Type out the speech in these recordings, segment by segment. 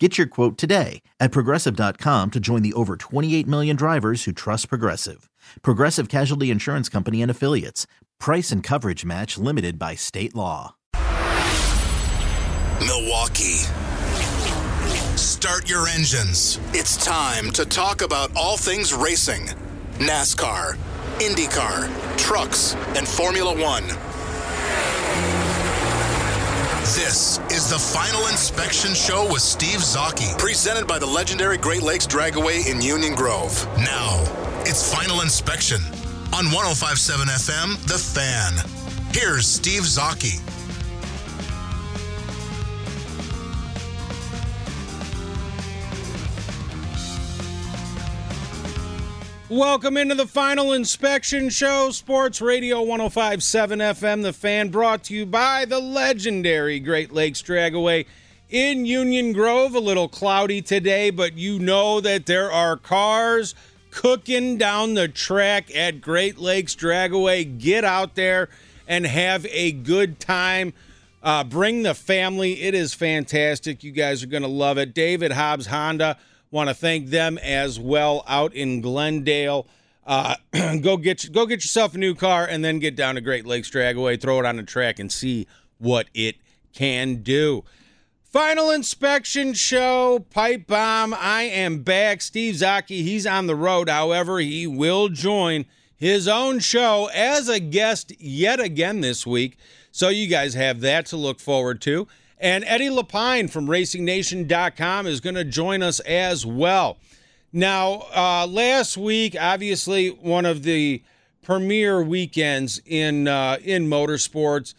Get your quote today at progressive.com to join the over 28 million drivers who trust Progressive. Progressive Casualty Insurance Company and Affiliates. Price and coverage match limited by state law. Milwaukee. Start your engines. It's time to talk about all things racing NASCAR, IndyCar, trucks, and Formula One. This is the Final Inspection Show with Steve Zocchi, presented by the legendary Great Lakes Dragaway in Union Grove. Now, it's Final Inspection on 1057 FM, The Fan. Here's Steve Zocchi. Welcome into the final inspection show, Sports Radio 1057 FM, the fan, brought to you by the legendary Great Lakes Dragaway in Union Grove. A little cloudy today, but you know that there are cars cooking down the track at Great Lakes Dragaway. Get out there and have a good time. Uh, bring the family. It is fantastic. You guys are going to love it. David Hobbs Honda Want to thank them as well out in Glendale. Uh, go get go get yourself a new car and then get down to Great Lakes Dragaway, throw it on the track, and see what it can do. Final inspection show, pipe bomb. I am back. Steve Zocchi, he's on the road. However, he will join his own show as a guest yet again this week. So you guys have that to look forward to. And Eddie Lapine from RacingNation.com is going to join us as well. Now, uh, last week, obviously, one of the premier weekends in uh, in motorsports,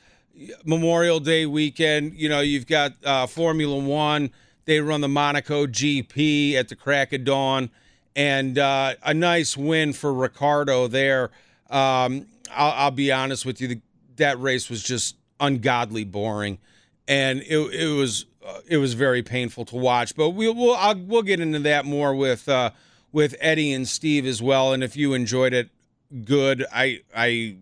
Memorial Day weekend. You know, you've got uh, Formula One. They run the Monaco GP at the crack of dawn, and uh, a nice win for Ricciardo there. Um, I'll, I'll, be honest with you, the, that race was just ungodly boring and it, it was uh, it was very painful to watch. But we'll we'll I'll, we'll get into that more with uh, with Eddie and Steve as well. And if you enjoyed it, good. I I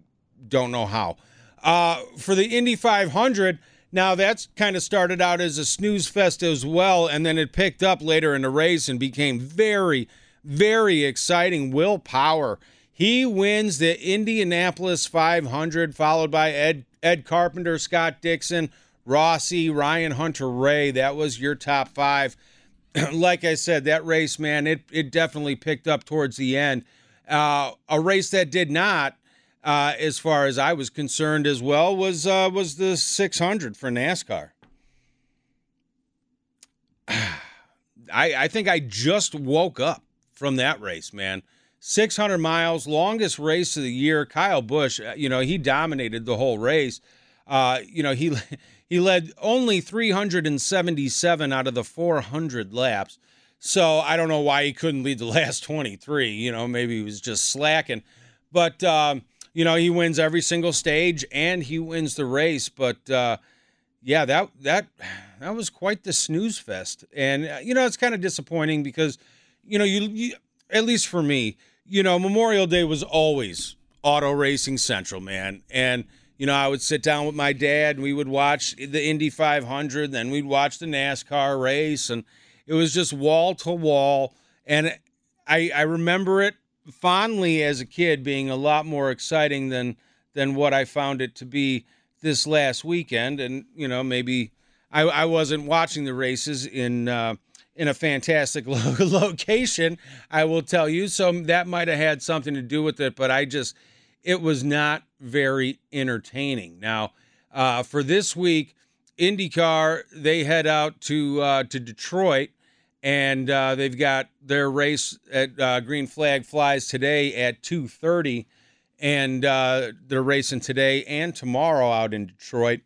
don't know how. Uh, for the Indy 500, now that's kind of started out as a snooze fest as well, and then it picked up later in the race and became very very exciting. Will Power. He wins the Indianapolis 500, followed by Ed Ed Carpenter, Scott Dixon, Rossi, Ryan Hunter-Reay. That was your top five. like I said, that race, man, it it definitely picked up towards the end. Uh, a race that did not, uh, as far as I was concerned, as well was uh, was the 600 for NASCAR. I I think I just woke up from that race, man. 600 miles, longest race of the year. Kyle Busch, uh, you know, he dominated the whole race. Uh, you know, he he led only 377 out of the 400 laps. So I don't know why he couldn't lead the last 23. You know, maybe he was just slacking. But, um, you know, he wins every single stage and he wins the race. But, uh, yeah, that that that was quite the snooze fest, and uh, you know it's kind of disappointing because you know you, you at least for me, you know Memorial Day was always auto racing central, man, and you know, I would sit down with my dad and we would watch the Indy 500, then we'd watch the NASCAR race, and it was just wall to wall. And I, I remember it fondly as a kid being a lot more exciting than than what I found it to be this last weekend. And you know, maybe I, I wasn't watching the races in uh, in a fantastic lo- location. I will tell you, so that might have had something to do with it. But I just it was not very entertaining. Now, uh, for this week, IndyCar they head out to uh, to Detroit, and uh, they've got their race at uh, Green Flag Flies today at two thirty, and uh, they're racing today and tomorrow out in Detroit.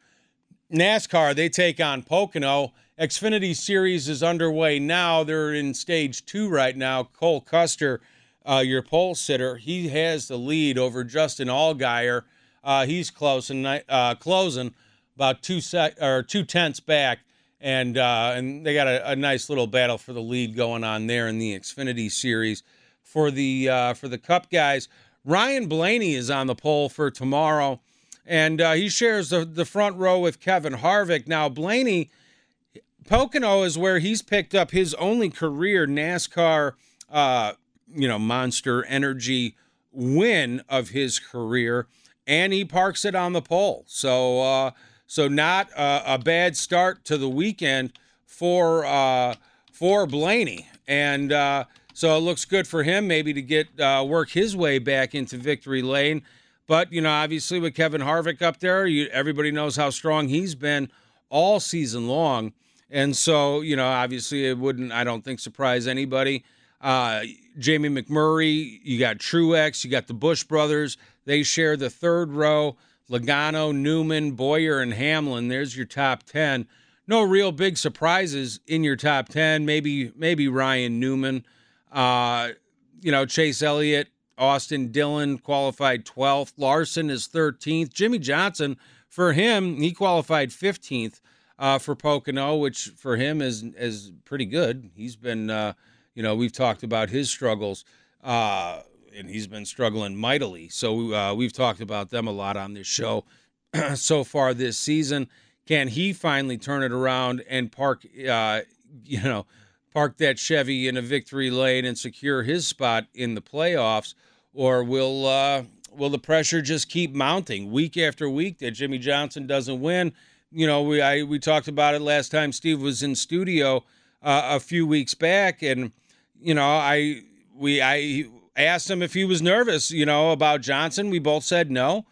NASCAR they take on Pocono. Xfinity Series is underway now. They're in stage two right now. Cole Custer uh, your pole sitter, he has the lead over Justin Allgaier. Uh, he's close and uh, closing about two sec or two tenths back, and uh, and they got a, a, nice little battle for the lead going on there in the Xfinity Series for the uh, for the Cup guys. Ryan Blaney is on the pole for tomorrow, and uh, he shares the the front row with Kevin Harvick. Now Blaney. Pocono is where he's picked up his only career NASCAR, you know, monster energy win of his career, and he parks it on the pole. So, uh, so not a, a, bad start to the weekend for uh, for Blaney, and uh, so it looks good for him maybe to get uh, work his way back into victory lane. But you know, obviously with Kevin Harvick up there, you, everybody knows how strong he's been all season long, and so you know, obviously it wouldn't, I don't think, surprise anybody. Uh, Jamie McMurray, you got Truex, you got the Busch brothers. They share the third row. Logano, Newman, Bowyer, and Hamlin. There's your top ten. No real big surprises in your top ten. Maybe maybe Ryan Newman. Uh, you know Chase Elliott, Austin Dillon qualified 12th. Larson is 13th. Jimmie Johnson for him he qualified 15th uh, for Pocono, which for him is is pretty good. He's been uh, you know, we've talked about his struggles, uh, and he's been struggling mightily. So uh, we've talked about them a lot on this show so far this season. Can he finally turn it around and park, uh, you know, park that Chevy in a victory lane and secure his spot in the playoffs, or will uh, will the pressure just keep mounting week after week that Jimmie Johnson doesn't win? You know, we I, we talked about it last time Steve was in studio uh, a few weeks back, and you know, I we I asked him if he was nervous, you know, about Johnson. We both said no.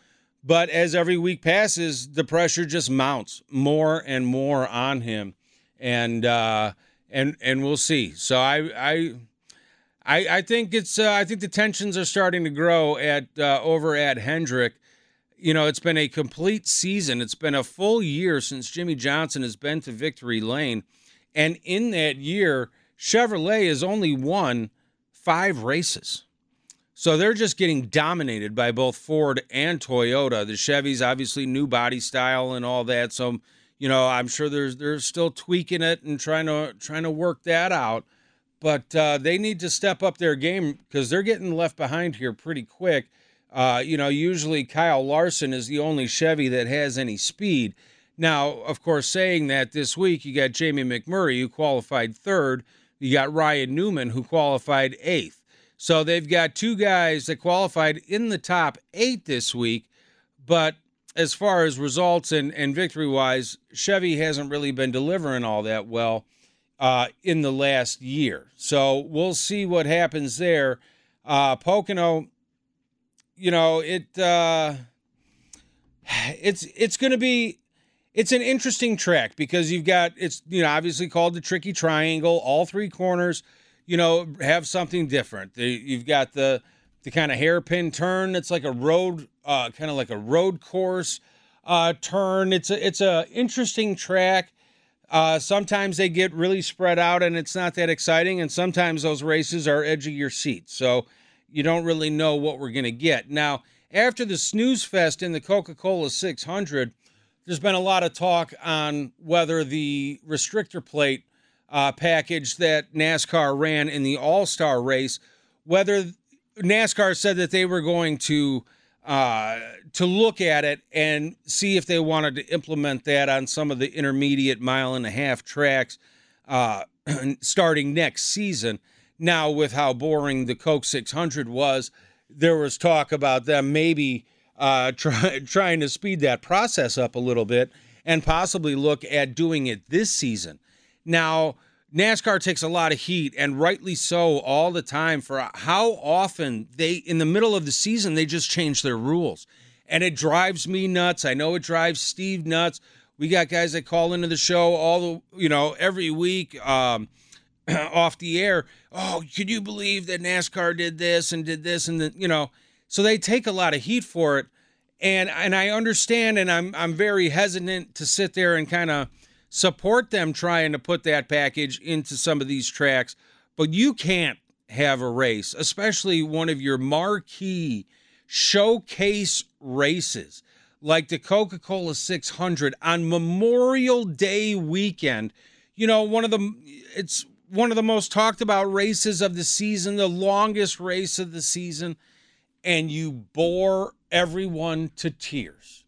But as every week passes, the pressure just mounts more and more on him, and uh, and and we'll see. So I I I, I think it's uh, I think the tensions are starting to grow at uh, over at Hendrick. You know, it's been a complete season. It's been a full year since Jimmie Johnson has been to victory lane, and in that year Chevrolet has only won five races. So they're just getting dominated by both Ford and Toyota. The Chevys obviously new body style and all that. So, you know, I'm sure there's they're still tweaking it and trying to trying to work that out. But uh, they need to step up their game because they're getting left behind here pretty quick. Uh, you know, usually Kyle Larson is the only Chevy that has any speed. Now, of course, saying that this week you got Jamie McMurray who qualified third you got Ryan Newman, who qualified eighth. So they've got two guys that qualified in the top eight this week. But as far as results and, and victory wise, Chevy hasn't really been delivering all that well uh, in the last year. So we'll see what happens there. Uh, Pocono, you know, it uh, it's it's going to be it's an interesting track because you've got it's you know obviously called the tricky triangle. All three corners, you know, have something different. You've got the the kind of hairpin turn. It's like a road, uh, kind of like a road course uh, turn. It's a it's a interesting track. Uh, sometimes they get really spread out and it's not that exciting, and sometimes those races are edge of your seat. So you don't really know what we're going to get. Now, after the snooze fest in the Coca Cola 600 there's been a lot of talk on whether the restrictor plate uh, package that NASCAR ran in the All Star race, whether NASCAR said that they were going to uh, to look at it and see if they wanted to implement that on some of the intermediate mile and a half tracks uh, starting next season. Now, with how boring the Coke 600 was, there was talk about them maybe uh, try, trying to speed that process up a little bit and possibly look at doing it this season. Now, NASCAR takes a lot of heat, and rightly so, all the time for how often they, in the middle of the season, they just change their rules. And it drives me nuts. I know it drives Steve nuts. We got guys that call into the show all the, you know, every week um, off the air. Oh, can you believe that NASCAR did this and did this? And, the, you know, so they take a lot of heat for it. And and I understand and I'm I'm very hesitant to sit there and kind of support them trying to put that package into some of these tracks, but you can't have a race, especially one of your marquee showcase races like the Coca Cola 600 on Memorial Day weekend. You know, one of the, it's one of the most talked about races of the season, the longest race of the season, and you bore everyone to tears.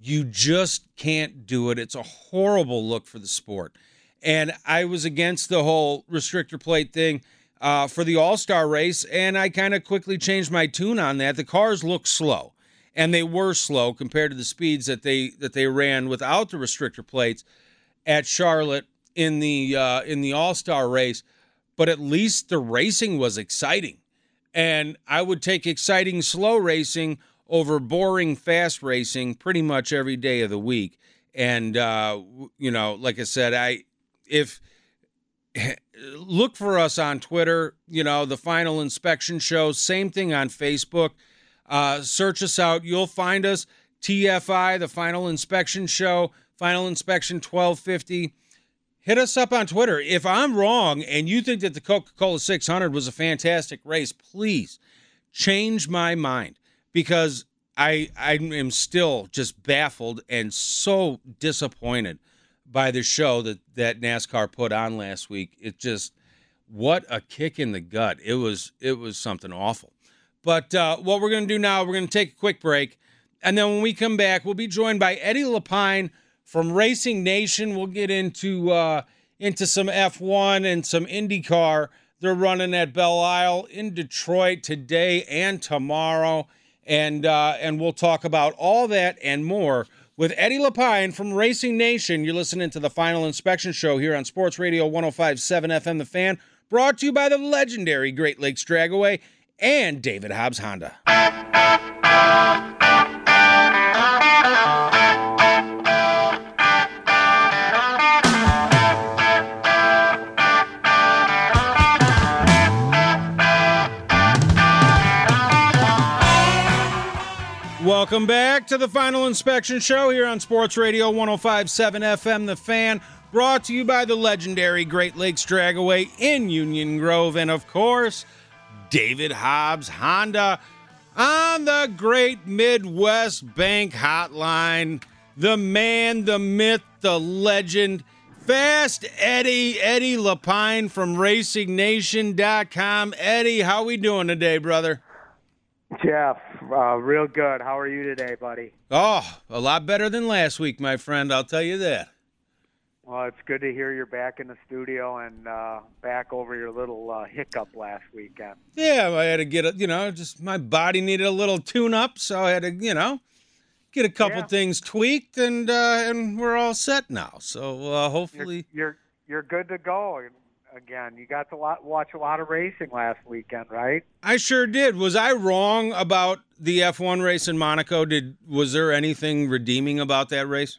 You just can't do it. It's a horrible look for the sport. And I was against the whole restrictor plate thing uh, for the All Star race, and I kind of quickly changed my tune on that. The cars look slow, and they were slow compared to the speeds that they that they ran without the restrictor plates at Charlotte in the uh, in the All Star race. But at least the racing was exciting, and I would take exciting slow racing over boring fast racing pretty much every day of the week. And uh, you know, like I said, I if look for us on Twitter, you know, the final inspection show, same thing on Facebook. Uh, search us out. You'll find us. TFI, the final inspection show, final inspection 1250. Hit us up on Twitter. If I'm wrong and you think that the Coca Cola 600 was a fantastic race, please change my mind because I, I am still just baffled and so disappointed by the show that that NASCAR put on last week. It just what a kick in the gut. It was it was something awful. But uh, what we're going to do now, we're going to take a quick break, and then when we come back, we'll be joined by Eddie Lapine from Racing Nation. We'll get into uh, into some F1 and some IndyCar. They're running at Belle Isle in Detroit today and tomorrow, and uh, and we'll talk about all that and more with Eddie Lapine from Racing Nation. You're listening to the Final Inspection Show here on Sports Radio 1057 FM The Fan, brought to you by the legendary Great Lakes Dragaway and David Hobbs Honda. Welcome back to the Final Inspection Show here on Sports Radio 1057 FM The Fan, brought to you by the legendary Great Lakes Dragaway in Union Grove, and of course, David Hobbs Honda on the Great Midwest Bank Hotline. The man, the myth, the legend, Fast Eddie, Eddie Lapine from RacingNation.com. Eddie, how we doing today, brother? Jeff, uh, real good. How are you today, buddy? Oh, a lot better than last week, my friend. I'll tell you that. Well, it's good to hear you're back in the studio and uh, back over your little uh, hiccup last weekend. Yeah, I had to get a, you know, just my body needed a little tune up, so I had to, you know, get a couple Yeah. things tweaked, and uh, and we're all set now. So uh, You're, hopefully, you're you're good to go again. You got to lot, watch a lot of racing last weekend, right? I sure did. Was I wrong about the F1 race in Monaco? Did was there anything redeeming about that race?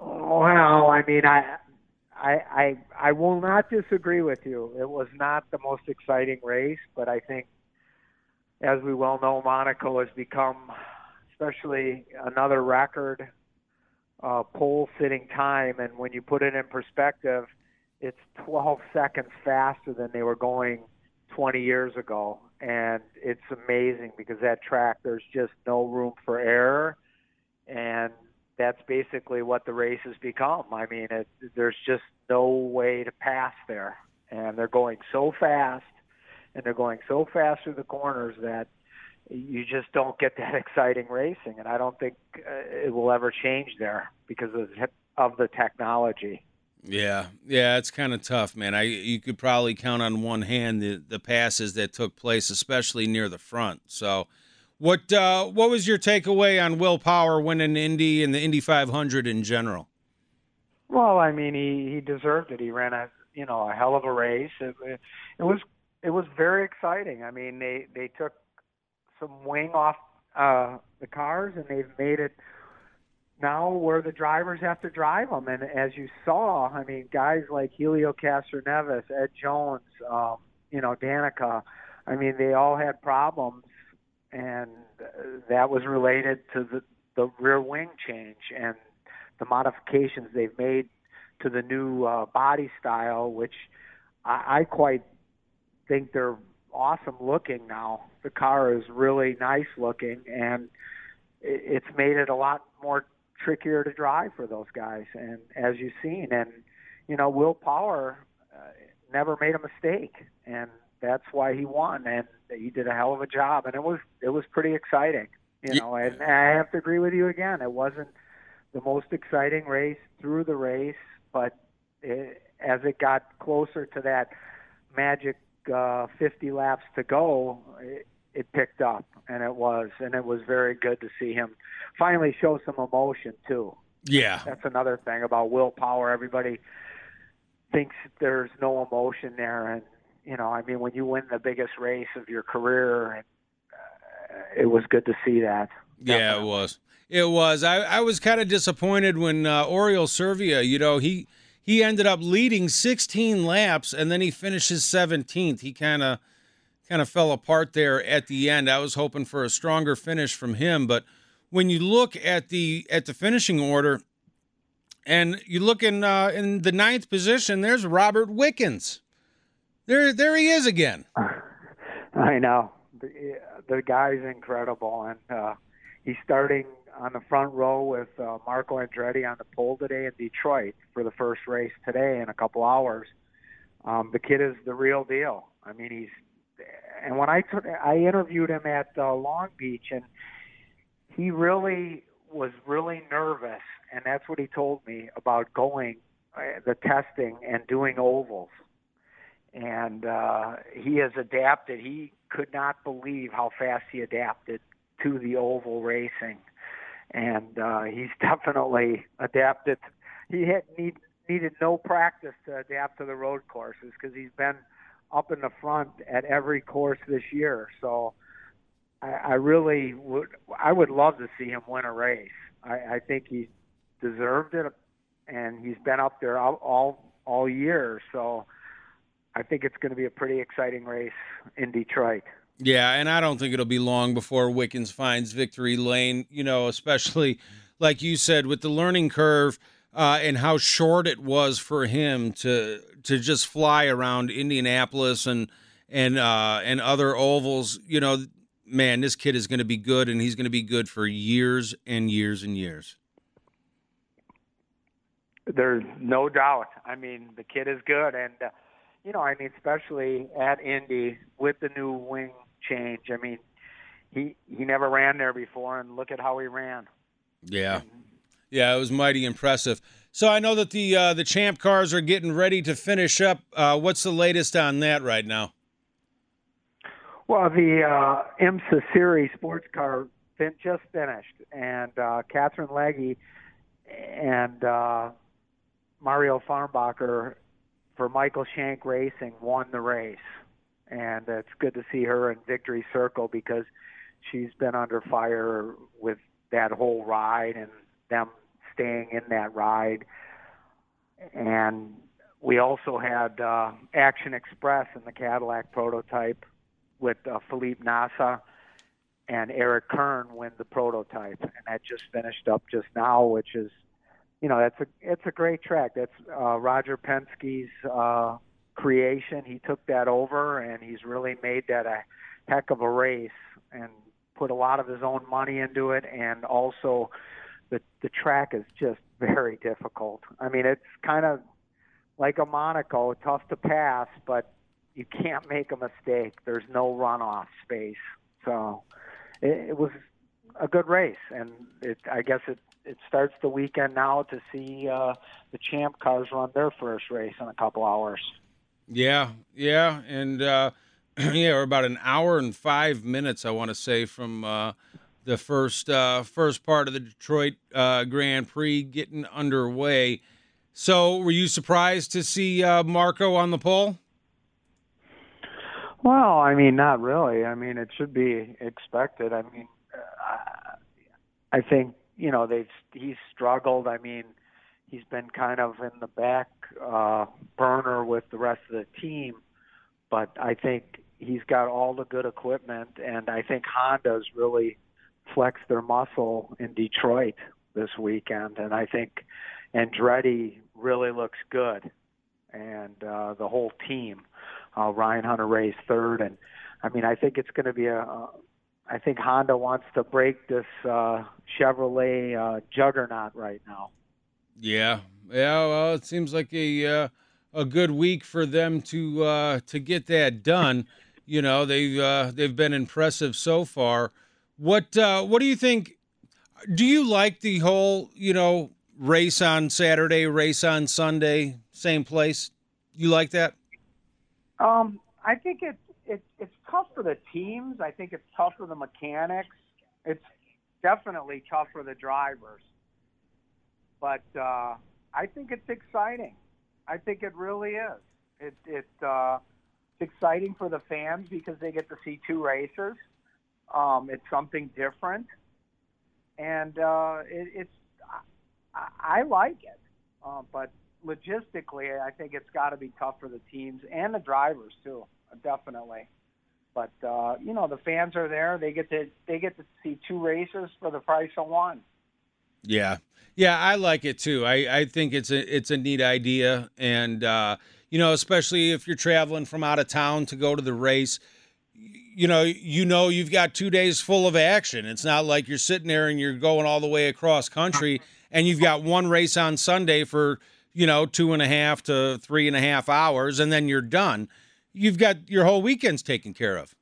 Well, I mean, I, I, I, I will not disagree with you. It was not the most exciting race, but I think, as we well know, Monaco has become, especially another record uh, pole sitting time, and when you put it in perspective, it's 12 seconds faster than they were going 20 years ago, and it's amazing because that track there's just no room for error, and that's basically what the race has become. I mean, it, there's just no way to pass there, and they're going so fast, and they're going so fast through the corners that you just don't get that exciting racing. And I don't think uh, it will ever change there because of, of the technology. Yeah, yeah, it's kind of tough, man. I you could probably count on one hand the the passes that took place, especially near the front. So, what uh, what was your takeaway on Will Power winning Indy and the Indy 500 in general? Well, I mean, he he deserved it. He ran a you know a hell of a race. It, it, it was it was very exciting. I mean, they they took some wing off uh, the cars and they've made it now where the drivers have to drive them. And as you saw, I mean, guys like Helio Castroneves, Ed Jones, um, you know, Danica, I mean, they all had problems, and that was related to the the rear wing change and the modifications they've made to the new uh, body style, which I, I quite think they're awesome looking now. The car is really nice looking, and it, it's made it a lot more trickier to drive for those guys. And as you've seen, and you know, Will Power uh, never made a mistake, and that's why he won. And he did a hell of a job, and it was it was pretty exciting. You know, and I have to agree with you again. It wasn't the most exciting race through the race, but it, as it got closer to that magic uh, 50 laps to go, it, it picked up, and it was, and it was very good to see him finally show some emotion too. Yeah, that's another thing about Will Power. Everybody thinks there's no emotion there, and you know, I mean, when you win the biggest race of your career, uh, it was good to see that. Definitely. Yeah, it was. It was. I, I was kind of disappointed when uh, Oriol Servia, you know, he he ended up leading 16 laps and then he finishes 17th. He kind of kind of fell apart there at the end. I was hoping for a stronger finish from him, but when you look at the at the finishing order and you look in uh, in the ninth position, there's Robert Wickens. There there he is again. I know the, the guy's incredible, and uh, he's starting on the front row with uh, Marco Andretti on the pole today in Detroit for the first race today in a couple hours. Um, the kid is the real deal. I mean, he's and when I took, I interviewed him at uh, Long Beach, and he really was really nervous, and that's what he told me about going uh, the testing and doing ovals. And uh, he has adapted. He could not believe how fast he adapted to the oval racing, and uh, he's definitely adapted. He had need, needed no practice to adapt to the road courses because he's been up in the front at every course this year. So I, I really would I would love to see him win a race. I, I think he deserved it, and he's been up there all all, all year. So I think it's going to be a pretty exciting race in Detroit. Yeah, and I don't think it'll be long before Wickens finds victory lane. You know, especially like you said with the learning curve uh, and how short it was for him to to just fly around Indianapolis and and uh, and other ovals. You know, man, this kid is going to be good, and he's going to be good for years and years and years. There's no doubt. I mean, the kid is good, and uh, you know, I mean, especially at Indy with the new wing change. I mean, he he never ran there before, and look at how he ran. Yeah. And, yeah, it was mighty impressive. So I know that the uh, the champ cars are getting ready to finish up. Uh, what's the latest on that right now? Well, the uh, IMSA Series sports car fin- just finished, and uh, Katherine Legge and uh, Mario Farnbacher for Michael Shank Racing won the race, and it's good to see her in victory circle because she's been under fire with that whole ride and them staying in that ride. And we also had uh, Action Express in the Cadillac prototype with uh, Felipe Nasr and Eric Curran win the prototype, and that just finished up just now, which is, you know, that's a it's a great track. That's uh, Roger Penske's uh, creation. He took that over, and he's really made that a heck of a race, and put a lot of his own money into it, and also the the track is just very difficult. I mean, it's kind of like a Monaco, tough to pass, but you can't make a mistake. There's no runoff space, so it, it was a good race, and it, I guess it it starts the weekend now to see uh, the champ cars run their first race in a couple hours. Yeah, yeah, and uh, yeah, we're about an hour and five minutes, I want to say, from uh, the first uh, first part of the Detroit uh, Grand Prix getting underway. So, were you surprised to see uh, Marco on the pole? Well, I mean, not really. I mean, it should be expected. I mean, uh, I think you know they've he's struggled. I mean, he's been kind of in the back uh, burner with the rest of the team, but I think he's got all the good equipment, and I think Honda's really flex their muscle in Detroit this weekend, and I think Andretti really looks good, and uh, the whole team. Uh, Ryan Hunter-Reay's third, and I mean I think it's going to be a, a I think Honda wants to break this uh, Chevrolet uh, juggernaut right now. Yeah, yeah. Well, it seems like a uh, a good week for them to uh, to get that done. You know, they've uh, they've been impressive so far. What uh, what do you think? Do you like the whole you know race on Saturday, race on Sunday, same place? You like that? Um, I think it's it's it's tough for the teams. I think it's tough for the mechanics. It's definitely tough for the drivers. But uh, I think it's exciting. I think it really is. It it uh, it's exciting for the fans because they get to see two races. Um, it's something different, and uh, it, it's I, I like it. Uh, but logistically, I think it's got to be tough for the teams and the drivers too. Definitely. But uh, you know, the fans are there. They get to they get to see two races for the price of one. Yeah, yeah, I like it too. I, I think it's a it's a neat idea, and uh, you know, especially if you're traveling from out of town to go to the race, you know, you know you've got two days full of action. It's not like you're sitting there and you're going all the way across country, uh-huh. and you've got one race on Sunday for you know two and a half to three and a half hours, and then you're done. You've got your whole weekends taken care of.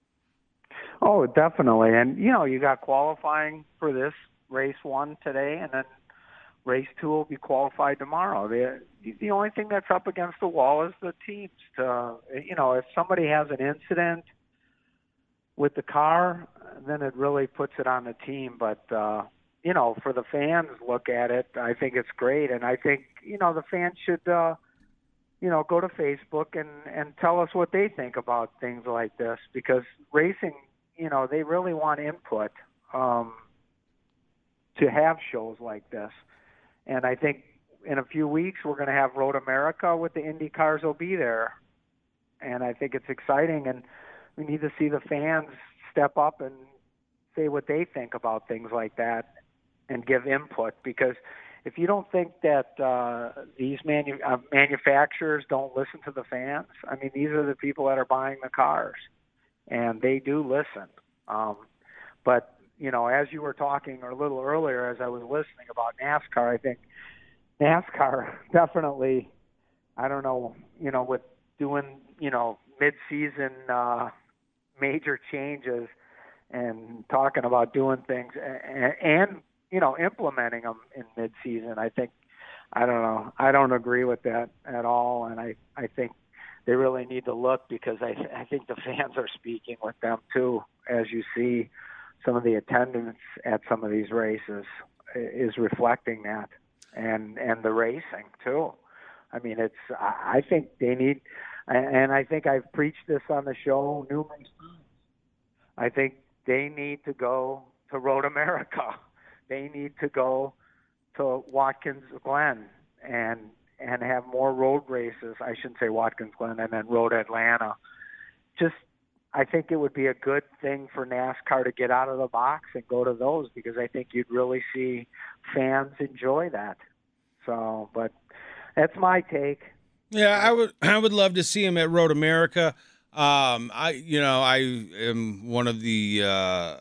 Oh, definitely, and you know, you got qualifying for this race one today, and then race two will be qualified tomorrow. The the only thing that's up against the wall is the teams. To you know, if somebody has an incident with the car, then it really puts it on the team. But uh, you know, for the fans, look at it. I think it's great, and I think you know the fans should. Uh, you know, go to Facebook and and tell us what they think about things like this because racing, you know, they really want input um, to have shows like this. And I think in a few weeks we're going to have Road America with the Indy cars will be there, and I think it's exciting. And we need to see the fans step up and say what they think about things like that and give input because if you don't think that uh, these manu- uh, manufacturers don't listen to the fans, I mean, these are the people that are buying the cars, and they do listen. Um, but you know, as you were talking or a little earlier, as I was listening about NASCAR, I think NASCAR definitely, I don't know, you know, with doing, you know, mid-season uh, major changes and talking about doing things and, and you know implementing them in mid-season. I think I don't know. I don't agree with that at all, and I I think they really need to look because I I think the fans are speaking with them too, as you see some of the attendance at some of these races is reflecting that, and and the racing too. I mean, it's I think they need, and I think I've preached this on the show numerous times. I think they need to go to Road America. They need to go to Watkins Glen and and have more road races. I shouldn't say Watkins Glen and then Road Atlanta. Just I think it would be a good thing for NASCAR to get out of the box and go to those because I think you'd really see fans enjoy that. So, but that's my take. Yeah, I would I would love to see him at Road America. Um, I you know I am one of the uh,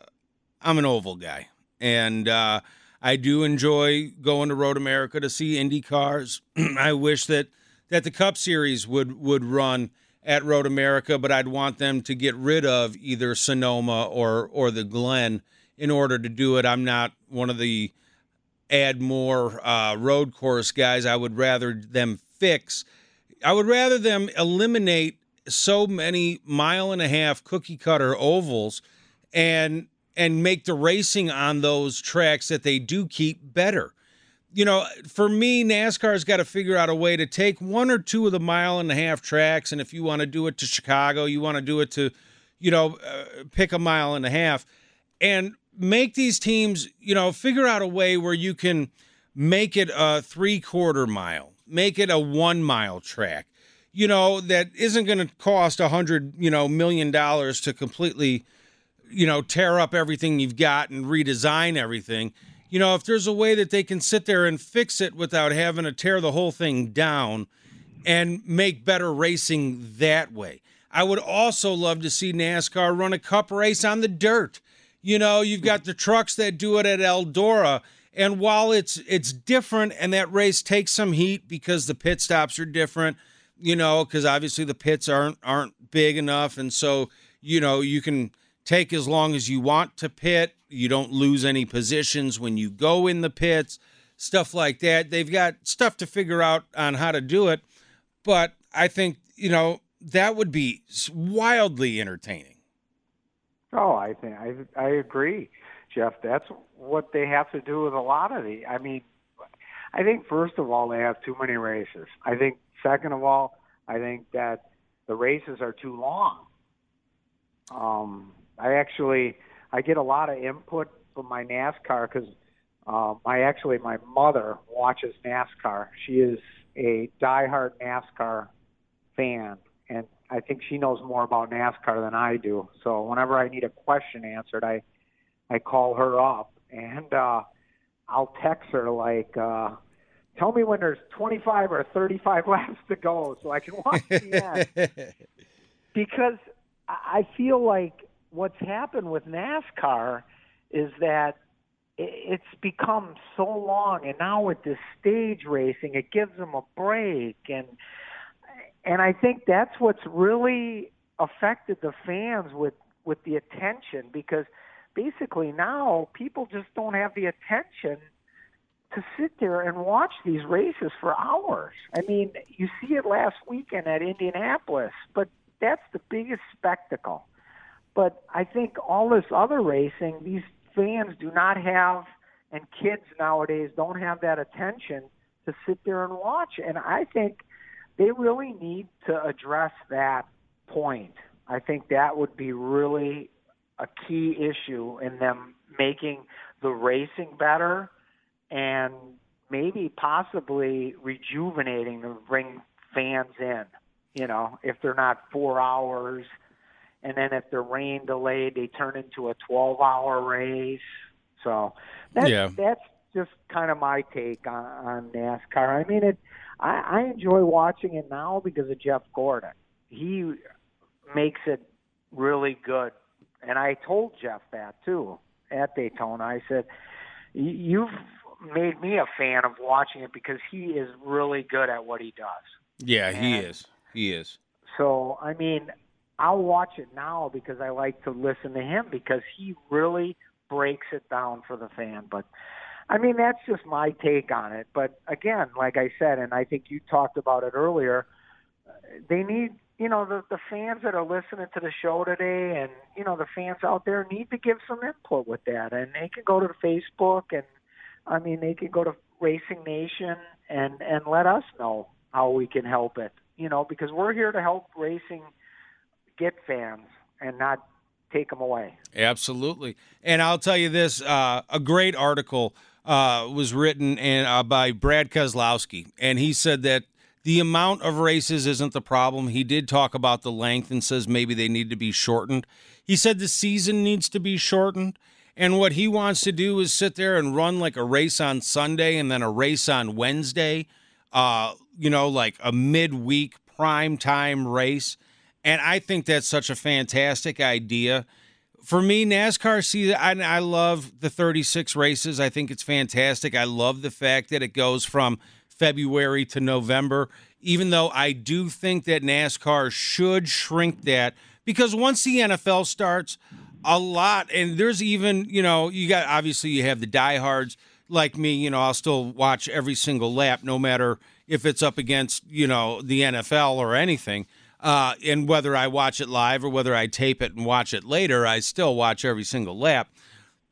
I'm an oval guy, and uh, I do enjoy going to Road America to see Indy cars. I wish that that the Cup Series would would run at Road America, but I'd want them to get rid of either Sonoma or or the Glen in order to do it. I'm not one of the add more uh, road course guys. I would rather them fix. I would rather them eliminate so many mile and a half cookie cutter ovals and and make the racing on those tracks that they do keep better. You know, for me, NASCAR's got to figure out a way to take one or two of the mile and a half tracks, and if you want to do it to Chicago, you want to do it to, you know, uh, pick a mile and a half, and make these teams, you know, figure out a way where you can make it a three quarter mile, make it a one mile track, you know, that isn't going to cost a hundred, you know, million dollars to completely, you know, tear up everything you've got and redesign everything you know, if there's a way that they can sit there and fix it without having to tear the whole thing down and make better racing that way. I would also love to see NASCAR run a cup race on the dirt. You know, you've got the trucks that do it at Eldora. And while it's it's different and that race takes some heat because the pit stops are different, you know, because obviously the pits aren't aren't big enough. And so, you know, you can take as long as you want to pit. You don't lose any positions when you go in the pits, stuff like that. They've got stuff to figure out on how to do it. But I think, you know, that would be wildly entertaining. Oh, I think I I agree, Jeff. That's what they have to do with a lot of the. I mean, I think first of all they have too many races. I think second of all, I think that the races are too long. Um, I actually I get a lot of input from my NASCAR because um, I actually my mother watches NASCAR. She is a diehard NASCAR fan, and I think she knows more about NASCAR than I do. So whenever I need a question answered, I I call her up and uh, I'll text her like, uh, "Tell me when there's 25 or 35 laps to go, so I can watch the end." because I feel like what's happened with NASCAR is that it's become so long, and now with this stage racing, it gives them a break and and I think that's what's really affected the fans with with the attention because basically now people just don't have the attention to sit there and watch these races for hours. I mean, you see it last weekend at Indianapolis, but that's the biggest spectacle. But I think all this other racing, these fans do not have, and kids nowadays don't have that attention to sit there and watch. And I think they really need to address that point. I think that would be really a key issue in them making the racing better and maybe possibly rejuvenating to bring fans in. You know, if they're not four hours, and then if they're rain delayed, they turn into a 12 hour race. So that's, yeah. that's just kind of my take on, on NASCAR. I mean, it I, I enjoy watching it now because of Jeff Gordon. He makes it really good, and I told Jeff that too at Daytona. I said, "You've made me a fan of watching it because he is really good at what he does." Yeah, and he is. He is. So, I mean, I'll watch it now because I like to listen to him because he really breaks it down for the fan. But I mean, that's just my take on it. But again, like I said, and I think you talked about it earlier, they need, you know, the, the fans that are listening to the show today and, you know, the fans out there need to give some input with that. And they can go to Facebook and, I mean, they can go to Racing Nation and, and let us know how we can help it, you know, because we're here to help racing get fans and not take them away. Absolutely. And I'll tell you this uh, a great article uh, was written and, uh, by Brad Keselowski, and he said that the amount of races isn't the problem. He did talk about the length and says maybe they need to be shortened. He said the season needs to be shortened. And what he wants to do is sit there and run like a race on Sunday and then a race on Wednesday, uh, you know, like a midweek prime time race. And I think that's such a fantastic idea for me, NASCAR season, I, I love the 36 races. I think it's fantastic. I love the fact that it goes from February to November, even though I do think that NASCAR should shrink that because once the NFL starts, a lot, and there's even, you know, you got obviously you have the diehards like me, you know, I'll still watch every single lap, no matter if it's up against, you know, the NFL or anything. Uh, and whether I watch it live or whether I tape it and watch it later, I still watch every single lap.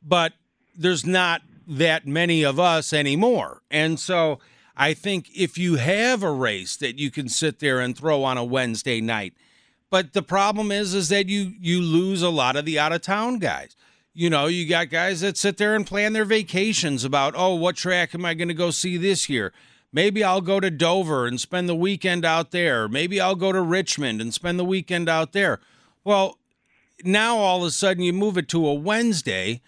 But there's not that many of us anymore. And so I think if you have a race that you can sit there and throw on a Wednesday night, but the problem is is that you you lose a lot of the out of town guys. You know, you got guys that sit there and plan their vacations about, oh, what track am I going to go see this year? Maybe I'll go to Dover and spend the weekend out there. Maybe I'll go to Richmond and spend the weekend out there. Well, now all of a sudden you move it to a Wednesday,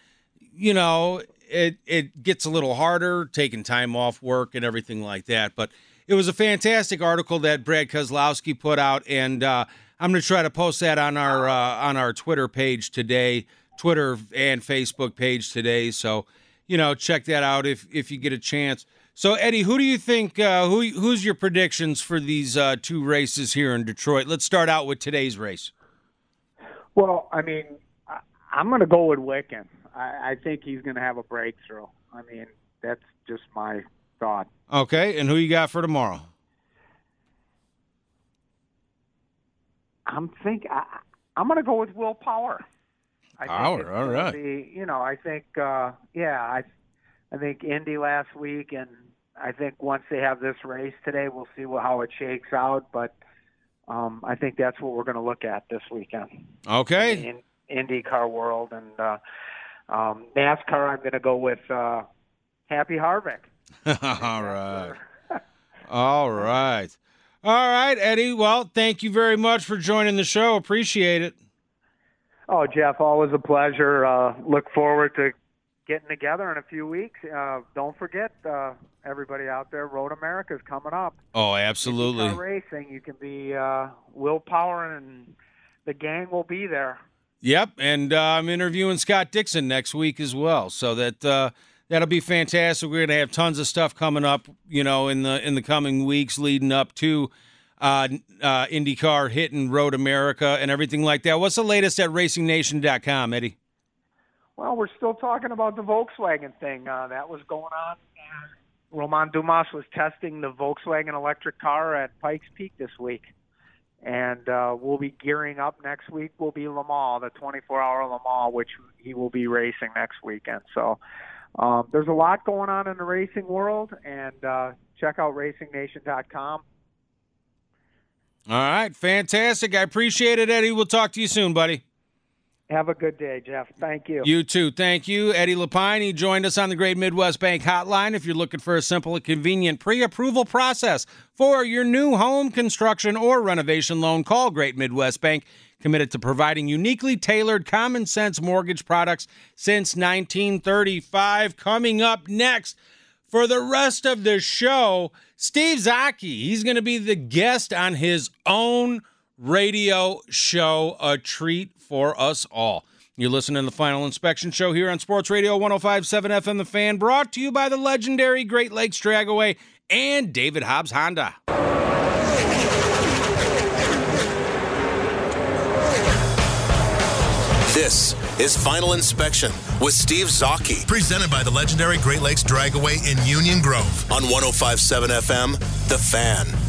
you know, it it gets a little harder taking time off work and everything like that. But it was a fantastic article that Brad Keselowski put out, and uh, I'm going to try to post that on our uh, on our Twitter page today Twitter and Facebook page today. So, you know, check that out if if you get a chance. So, Eddie, who do you think? Uh, who who's your predictions for these uh, two races here in Detroit? Let's start out with today's race. Well, I mean, I'm going to go with Wicken. I, I think he's going to have a breakthrough. I mean, that's just my thought. Okay, and who you got for tomorrow? I'm think I, I'm going to go with Will Power. I Power, all right. Be, you know, I think, uh, yeah, I, I think Indy last week, and I think once they have this race today, we'll see how it shakes out. But um, I think that's what we're going to look at this weekend. Okay. In IndyCar world and uh, um, NASCAR, I'm going to go with uh, Happy Harvick. all right. all right. All right, Eddie. Well, thank you very much for joining the show. Appreciate it. Oh, Jeff, always a pleasure. Uh, look forward to getting together in a few weeks. Uh, don't forget, uh, everybody out there, Road America is coming up. Oh, absolutely. Racing, you can be uh, Will Power, and the gang will be there. Yep, and uh, I'm interviewing Scott Dixon next week as well, so that uh, that'll be fantastic. We're going to have tons of stuff coming up, you know, in the in the coming weeks leading up to uh, uh, IndyCar hitting Road America and everything like that. What's the latest at RacingNation.com, Eddie? Well, we're still talking about the Volkswagen thing. Uh, that was going on. Romain Dumas was testing the Volkswagen electric car at Pikes Peak this week. And uh, we'll be gearing up next week. Will be Le Mans, the 24-hour Le Mans, which he will be racing next weekend. So um, there's a lot going on in the racing world, and uh, check out RacingNation.com. All right, fantastic. I appreciate it, Eddie. We'll talk to you soon, buddy. Have a good day, Jeff. Thank you. You too. Thank you. Eddie LePine. He joined us on the Great Midwest Bank Hotline. If you're looking for a simple and convenient pre approval process for your new home construction or renovation loan, call Great Midwest Bank. Committed to providing uniquely tailored, common sense mortgage products since 1935. Coming up next for the rest of the show, Steve Zocchi. He's going to be the guest on his own radio show, a treat for us all. You're listening to the Final Inspection Show here on Sports Radio 1057 FM The Fan, brought to you by the legendary Great Lakes Dragaway and David Hobbs Honda. This is Final Inspection with Steve Zocchi, presented by the legendary Great Lakes Dragaway in Union Grove on 1057 FM The Fan.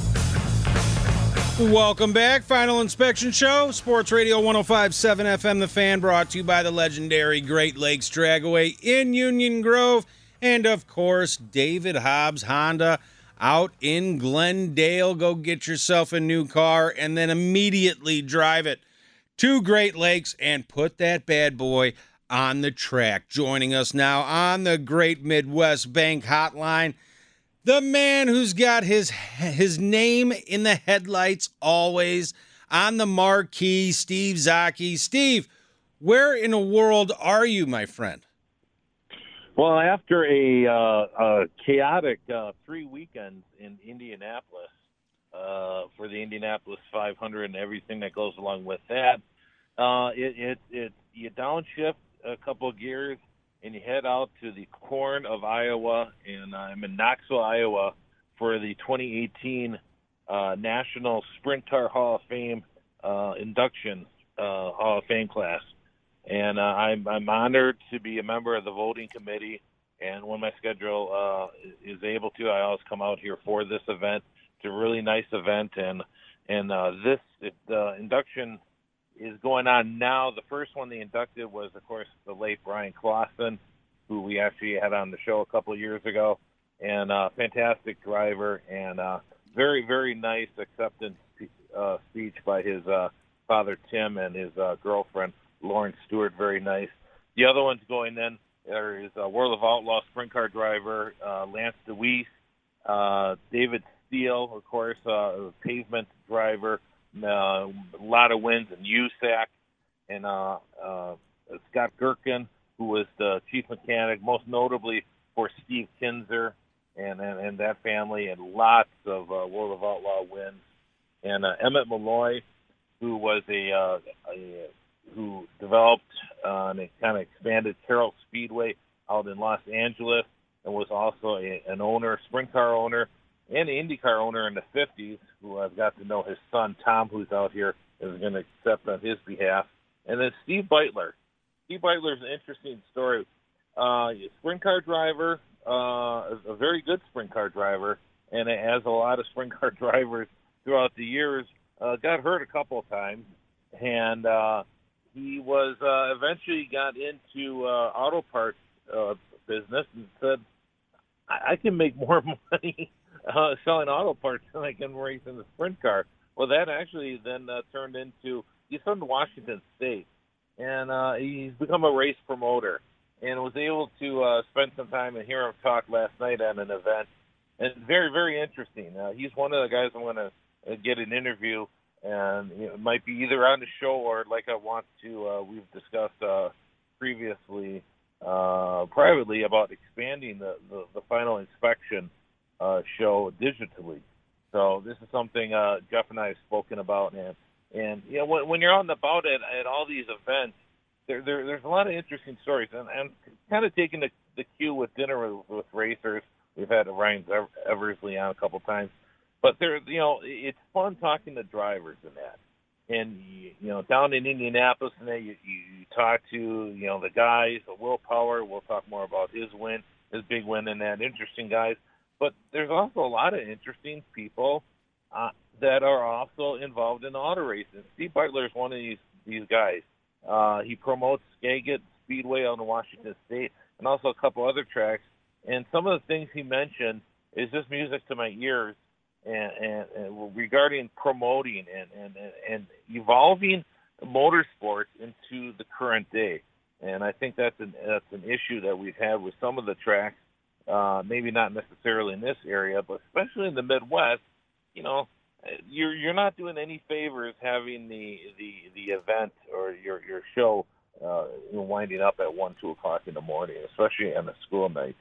Welcome back. Final Inspection Show, Sports Radio 1057 FM The Fan, brought to you by the legendary Great Lakes Dragaway in Union Grove. And of course, David Hobbs Honda out in Glendale. Go get yourself a new car and then immediately drive it to Great Lakes and put that bad boy on the track. Joining us now on the Great Midwest Bank Hotline the man who's got his his name in the headlights always on the marquee, Steve Zocchi. Steve, where in the world are you, my friend? Well, after a, uh, a chaotic uh, three weekends in Indianapolis uh, for the Indianapolis 500 and everything that goes along with that, uh, it, it, it you downshift a couple of gears and you head out to the corn of Iowa, and I'm in Knoxville, Iowa, for the 2018 uh, National Sprint Car Hall of Fame uh, induction uh, Hall of Fame class. And uh, I'm, I'm honored to be a member of the voting committee. And when my schedule uh, is able to, I always come out here for this event. It's a really nice event, and and uh, this it, uh, induction is going on now. The first one they inducted was, of course, the late Bryan Clauson, who we actually had on the show a couple of years ago, and uh, fantastic driver and uh, very, very nice acceptance uh, speech by his uh, father Tim and his uh, girlfriend Lauren Stewart. Very nice. The other one's going in. There is a World of Outlaw sprint car driver uh, Lance Dewease, uh, David Steele, of course, uh, pavement driver uh, a lot of wins in USAC, and uh, uh, Scott Gerkin, who was the chief mechanic, most notably for Steve Kinser and, and, and that family, and lots of uh, World of Outlaw wins. And uh, Emmett Malloy, who was a, uh, a who developed uh, and kind of expanded Carrell Speedway out in Los Angeles, and was also a, an owner, sprint car owner, and an IndyCar owner in the 50s. Who I've got to know his son Tom, who's out here, is going to accept on his behalf, and then Steve Beitler. Steve Beitler is an interesting story. Uh, sprint car driver, uh, a very good sprint car driver, and as a lot of sprint car drivers throughout the years, uh, got hurt a couple of times, and uh, he was uh, eventually got into uh, auto parts uh, business and said, I, I can make more money uh, selling auto parts than I can racing the sprint car. Well, that actually then uh, turned into he's from Washington State, and uh, he's become a race promoter, and was able to uh, spend some time and hear him talk last night at an event, and very very interesting. Uh, he's one of the guys I'm going to uh, get an interview, and you know, it might be either on the show or like I want to. Uh, we've discussed uh, previously uh, privately about expanding the, the, the final inspection uh, show digitally. So this is something uh, Jeff and I have spoken about, and and you know when, when you're out and about at, at all these events, there, there there's a lot of interesting stories, and, and kind of taking the, the cue with dinner with, with racers. We've had Ryan Eversley on a couple times, but there you know it's fun talking to drivers and that. And you know, down in Indianapolis, and then you, you talk to you know the guys, the Will Power. We'll talk more about his win, his big win, and that interesting guys but there's also a lot of interesting people uh, that are also involved in auto racing. Steve Beitler is one of these these guys. Uh, he promotes Skagit Speedway on the Washington State and also a couple other tracks. And some of the things he mentioned is just music to my ears. And, and, and regarding promoting and, and, and evolving motorsports into the current day. And I think that's an that's an issue that we've had with some of the tracks uh, maybe not necessarily in this area, but especially in the Midwest, you know, you're you're not doing any favors having the the the event or your your show uh, winding up at one two o'clock in the morning, especially on a school night.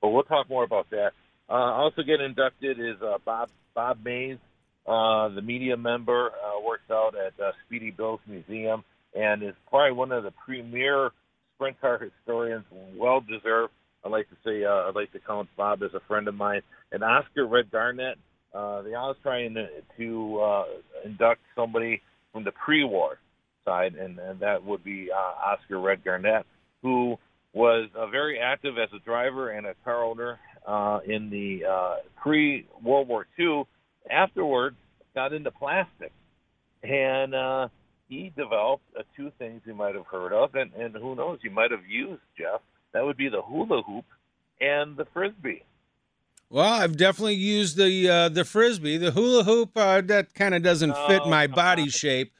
But we'll talk more about that. Uh, also get inducted is uh, Bob Bob Mays, uh, the media member, uh, works out at uh, Speedy Bill's Museum and is probably one of the premier sprint car historians, well deserved I like to say uh, I'd like to count Bob as a friend of mine. And Oscar Red Garnett, uh, they always trying to, to uh, induct somebody from the pre-war side, and, and that would be uh, Oscar Red Garnett, who was uh, very active as a driver and a car owner uh, in the uh, pre-World War II. Afterwards, got into plastic, and uh, he developed uh, two things you might have heard of, and, and who knows, you might have used Jeff that would be the hula hoop and the frisbee. Well, I've definitely used the uh, the frisbee. The hula hoop uh, that kind of doesn't oh, fit my body on. shape.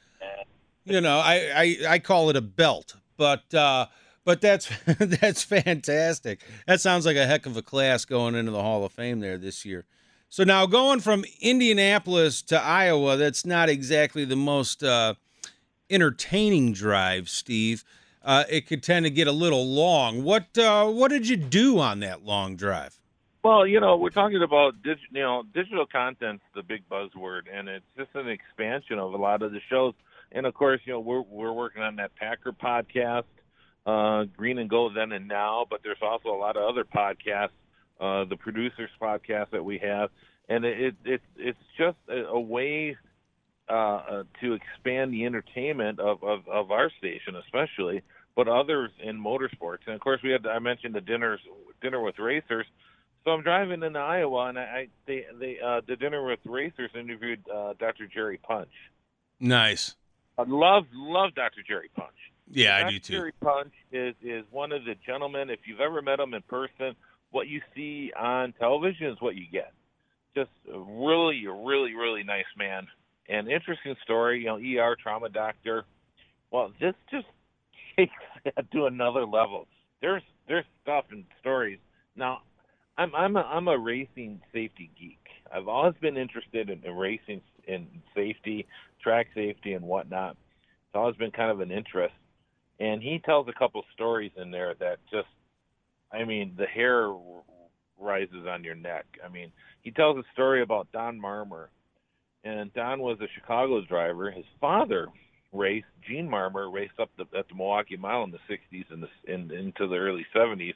You know, I, I, I call it a belt, but uh, but that's that's fantastic. That sounds like a heck of a class going into the Hall of Fame there this year. So now going from Indianapolis to Iowa, that's not exactly the most uh, entertaining drive, Steve uh, it could tend to get a little long. What uh, what did you do on that long drive? Well, you know, we're talking about dig- you know digital content's the big buzzword, and it's just an expansion of a lot of the shows. And of course, you know, we're we're working on that Packer podcast, uh, Green and Gold Then and Now, but there's also a lot of other podcasts, uh, the producers podcast that we have, and it, it, it it's just a, a way uh, uh, to expand the entertainment of, of, of our station, especially, but others in motorsports. And of course, we had I mentioned the dinners dinner with racers. So I'm driving into Iowa, and I, I they they uh, the dinner with racers interviewed uh, Dr. Jerry Punch. Nice. I love love Dr. Jerry Punch. Yeah, Dr. I do too. Dr Jerry Punch is is one of the gentlemen. If you've ever met him in person, what you see on television is what you get. Just a really, really, really nice man and interesting story. You know, ER trauma doctor. Well, this just takes that to another level. There's there's stuff and stories. Now, I'm I'm a, I'm a racing safety geek. I've always been interested in, in racing in safety, track safety, and whatnot. It's always been kind of an interest. And he tells a couple stories in there that just, I mean, the hair rises on your neck. I mean, he tells a story about Don Marmor and Don was a Chicago driver. His father raced. Gene Marmor raced up the, at the Milwaukee Mile in the 60s and, the, and into the early 70s.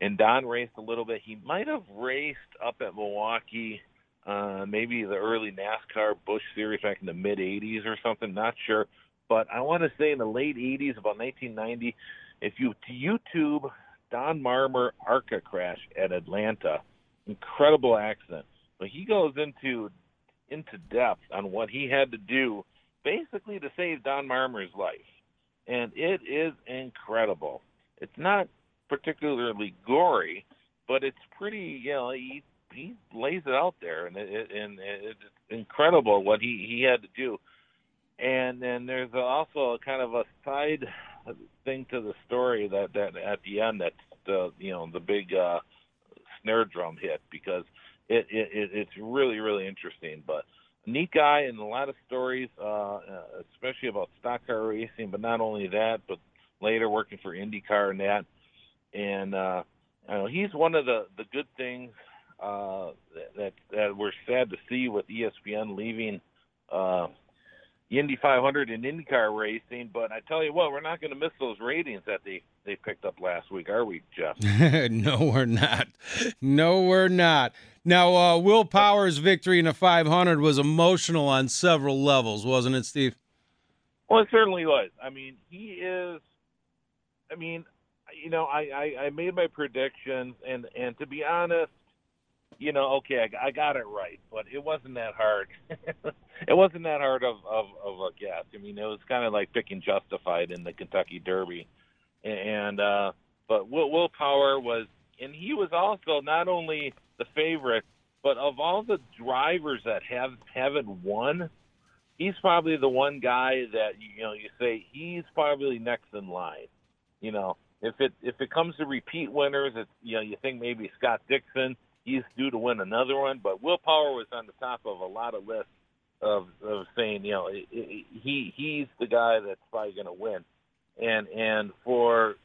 And Don raced a little bit. He might have raced up at Milwaukee, uh, maybe the early NASCAR Busch Series back in the mid 80s or something. Not sure. But I want to say in the late 80s, about 1990, if you to YouTube Don Marmor ARCA crash at Atlanta, incredible accident. But he goes into into depth on what he had to do basically to save Don Marmor's life. And it is incredible. It's not particularly gory, but it's pretty, you know, he he lays it out there and it, and it's incredible what he he had to do. And then there's also kind of a side thing to the story that that at the end that's the you know the big uh snare drum hit because it, it it's really really interesting. But neat guy and a lot of stories, uh, especially about stock car racing. But not only that, but later working for IndyCar and that. And uh, you know, he's one of the the good things uh, that that we're sad to see with ESPN leaving. Uh, Indy 500 and IndyCar racing, but I tell you what, we're not going to miss those ratings that they they picked up last week, are we, Jeff? no, we're not. No, we're not. Now, uh, Will Power's victory in the 500 was emotional on several levels, wasn't it, Steve? Well, it certainly was. I mean, he is. I mean, you know, I, I, I made my predictions, and and to be honest, you know, okay, I, I got it right, but it wasn't that hard. it wasn't that hard of, of of a guess. I mean, it was kind of like picking Justify in the Kentucky Derby, and uh, but Will, Will Power was, and he was also not only the favorite, but of all the drivers that have haven't won, he's probably the one guy that you know you say he's probably next in line. You know, if it if it comes to repeat winners, it's you know you think maybe Scott Dixon he's due to win another one. But Will Power was on the top of a lot of lists of of saying, you know, he he's the guy that's probably going to win, and and for,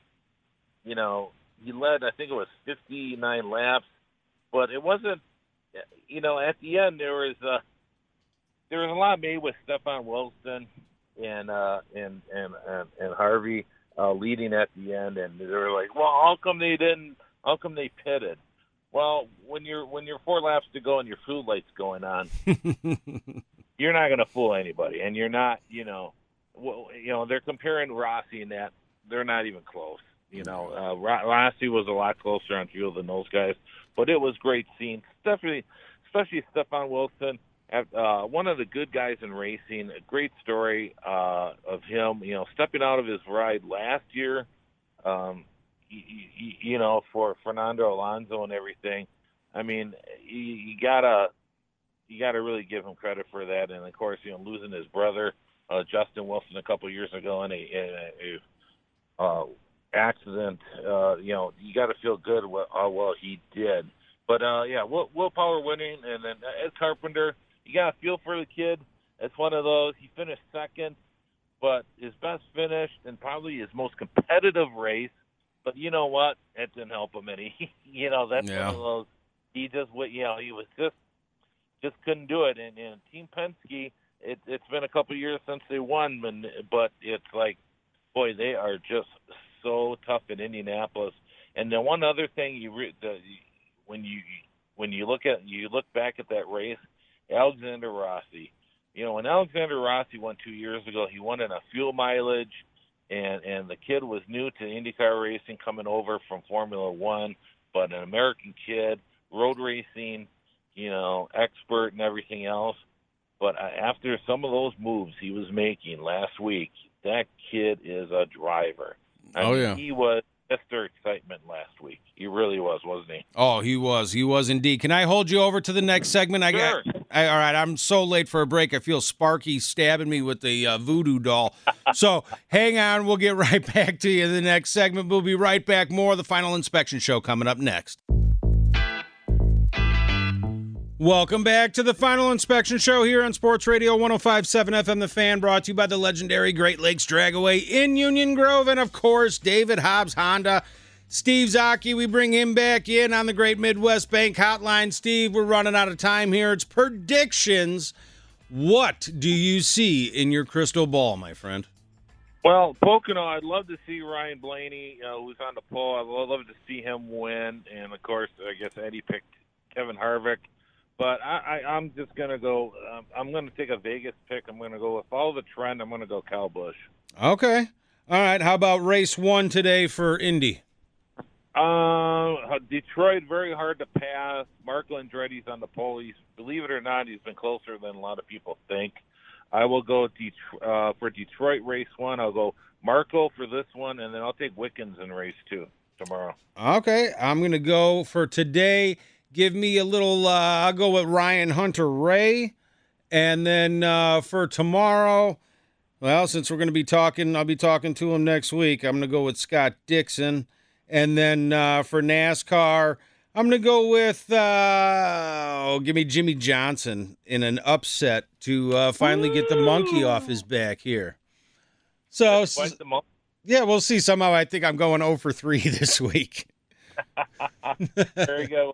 you know, he led I think it was 59 laps, but it wasn't, you know, at the end there was uh there was a lot made with Stefan Wilson and uh and and and, and Harvey uh leading at the end, and they were like, well, how come they didn't? How come they pitted? Well, when you're when you're four laps to go and your food light's going on, you're not going to fool anybody, and you're not, you know, well, you know, they're comparing Rossi and that they're not even close. You know, uh, Rossi was a lot closer on fuel than those guys, but it was great seeing, Especially, especially Stefan Wilson, uh, one of the good guys in racing. A great story uh, of him, you know, stepping out of his ride last year. Um, you, you know, for Fernando Alonso and everything. I mean, you, you gotta you gotta really give him credit for that. And of course, you know, losing his brother uh, Justin Wilson a couple of years ago in a, in a, a uh, accident, uh, you know, you got to feel good what, how well he did. But uh, yeah, Will, Will Power winning, and then Ed Carpenter, you got to feel for the kid. It's one of those. He finished second, but his best finish and probably his most competitive race but you know what? It didn't help him any. you know, that's yeah. one of those. He just, you know, he was just, just couldn't do it. And, and Team Penske, it, it's been a couple years since they won, but it's like, boy, they are just so tough in Indianapolis. And then one other thing you re- the, when you when you look at you look back at that race, Alexander Rossi. You know, when Alexander Rossi won two years ago, he won in a fuel mileage and and the kid was new to IndyCar racing, coming over from Formula One, but an American kid, road racing, you know, expert and everything else. But after some of those moves he was making last week, that kid is a driver. I oh mean, yeah, he was Mr. Excitement last week. He really was, wasn't he? Oh, he was. He was indeed. Can I hold you over to the next segment? I sure. got. I, all right, I'm so late for a break. I feel Sparky stabbing me with the uh, voodoo doll. so hang on. We'll get right back to you in the next segment. We'll be right back. More of the final inspection show coming up next. Welcome back to the Final Inspection Show here on Sports Radio 1057 FM The Fan, brought to you by the legendary Great Lakes Dragaway in Union Grove. And of course, David Hobbs Honda. Steve Zocchi, we bring him back in on the Great Midwest Bank Hotline. Steve, we're running out of time here. It's predictions What do you see in your crystal ball, my friend? Well, Pocono, I'd love to see Ryan Blaney, uh, who's on the pole. I'd love to see him win. And, of course, I guess Eddie picked Kevin Harvick. But I, I, I'm just going to go, um, I'm going to take a Vegas pick. I'm going to go with follow the trend. I'm going to go Kyle Busch. Okay. All right. How about race one today for Indy? Uh, Detroit very hard to pass. Marco Andretti's on the pole. He's believe it or not, he's been closer than a lot of people think. I will go Det- uh, for Detroit race one. I'll go Marco for this one, and then I'll take Wickens in race two tomorrow. Okay, I'm gonna go for today. Give me a little. Uh, I'll go with Ryan Hunter-Reay, and then uh, for tomorrow. Well, since we're going to be talking, I'll be talking to him next week. I'm going to go with Scott Dixon. And then uh, for NASCAR, I'm going to go with, uh, oh, give me Jimmie Johnson in an upset to uh, finally get the monkey off his back here. So, yeah, we'll see. Somehow I think I'm going 0 for 3 this week. There Very good.